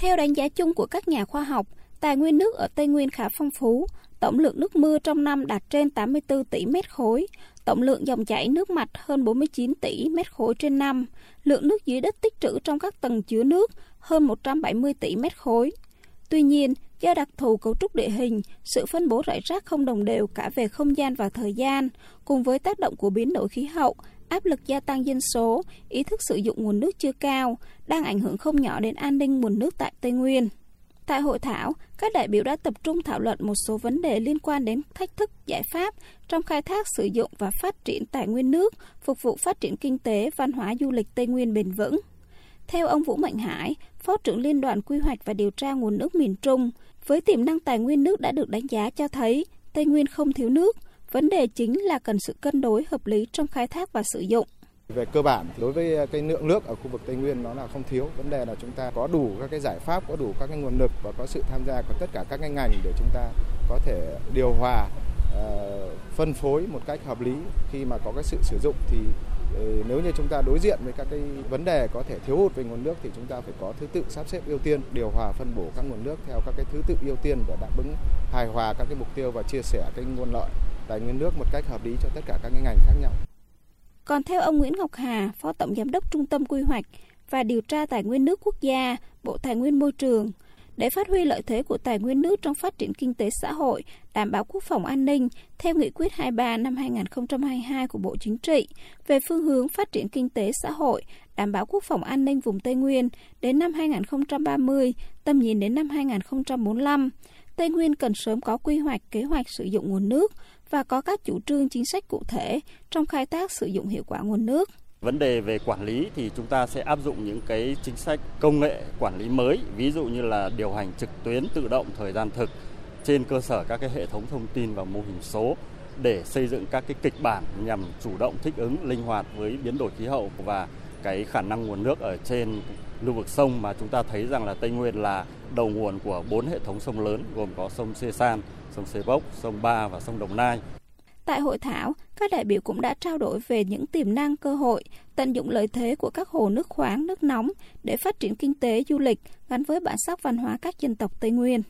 Theo đánh giá chung của các nhà khoa học, tài nguyên nước ở Tây Nguyên khá phong phú, tổng lượng nước mưa trong năm đạt trên 84 tỷ mét khối, tổng lượng dòng chảy nước mặt hơn 49 tỷ mét khối trên năm, lượng nước dưới đất tích trữ trong các tầng chứa nước hơn 170 tỷ mét khối. Tuy nhiên, do đặc thù cấu trúc địa hình, sự phân bố rải rác không đồng đều cả về không gian và thời gian, cùng với tác động của biến đổi khí hậu, áp lực gia tăng dân số, ý thức sử dụng nguồn nước chưa cao, đang ảnh hưởng không nhỏ đến an ninh nguồn nước tại Tây Nguyên. Tại hội thảo, các đại biểu đã tập trung thảo luận một số vấn đề liên quan đến thách thức, giải pháp trong khai thác sử dụng và phát triển tài nguyên nước, phục vụ phát triển kinh tế, văn hóa du lịch Tây Nguyên bền vững. Theo ông Vũ Mạnh Hải, Phó trưởng Liên đoàn Quy hoạch và Điều tra nguồn nước miền Trung, với tiềm năng tài nguyên nước đã được đánh giá cho thấy Tây Nguyên không thiếu nước, vấn đề chính là cần sự cân đối hợp lý trong khai thác và sử dụng. Về cơ bản, đối với cái lượng nước ở khu vực Tây Nguyên nó là không thiếu. Vấn đề là chúng ta có đủ các cái giải pháp, có đủ các cái nguồn lực và có sự tham gia của tất cả các cái ngành để chúng ta có thể điều hòa, ờ, phân phối một cách hợp lý khi mà có cái sự sử dụng thì Ừ, nếu như chúng ta đối diện với các cái vấn đề có thể thiếu hụt về nguồn nước thì chúng ta phải có thứ tự sắp xếp ưu tiên, điều hòa phân bổ các nguồn nước theo các cái thứ tự ưu tiên để đáp ứng hài hòa các cái mục tiêu và chia sẻ cái nguồn lợi tài nguyên nước một cách hợp lý cho tất cả các cái ngành khác nhau. Còn theo ông Nguyễn Ngọc Hà, Phó Tổng Giám đốc Trung tâm Quy hoạch và Điều tra Tài nguyên nước quốc gia, Bộ Tài nguyên Môi trường, để phát huy lợi thế của tài nguyên nước trong phát triển kinh tế xã hội, đảm bảo quốc phòng an ninh theo nghị quyết 23 năm 2022 của Bộ Chính trị về phương hướng phát triển kinh tế xã hội, đảm bảo quốc phòng an ninh vùng Tây Nguyên đến năm 2030, tầm nhìn đến năm 2045. Tây Nguyên cần sớm có quy hoạch kế hoạch sử dụng nguồn nước và có các chủ trương chính sách cụ thể trong khai thác sử dụng hiệu quả nguồn nước. Vấn đề về quản lý thì chúng ta sẽ áp dụng những cái chính sách công nghệ quản lý mới, ví dụ như là điều hành trực tuyến tự động thời gian thực trên cơ sở các cái hệ thống thông tin và mô hình số để xây dựng các cái kịch bản nhằm chủ động thích ứng linh hoạt với biến đổi khí hậu và cái khả năng nguồn nước ở trên lưu vực sông mà chúng ta thấy rằng là Tây Nguyên là đầu nguồn của bốn hệ thống sông lớn gồm có sông Sê San, sông Sê Bốc, sông Ba và sông Đồng Nai. Tại hội thảo, các đại biểu cũng đã trao đổi về những tiềm năng cơ hội, tận dụng lợi thế của các hồ nước khoáng, nước nóng để phát triển kinh tế du lịch gắn với bản sắc văn hóa các dân tộc Tây Nguyên.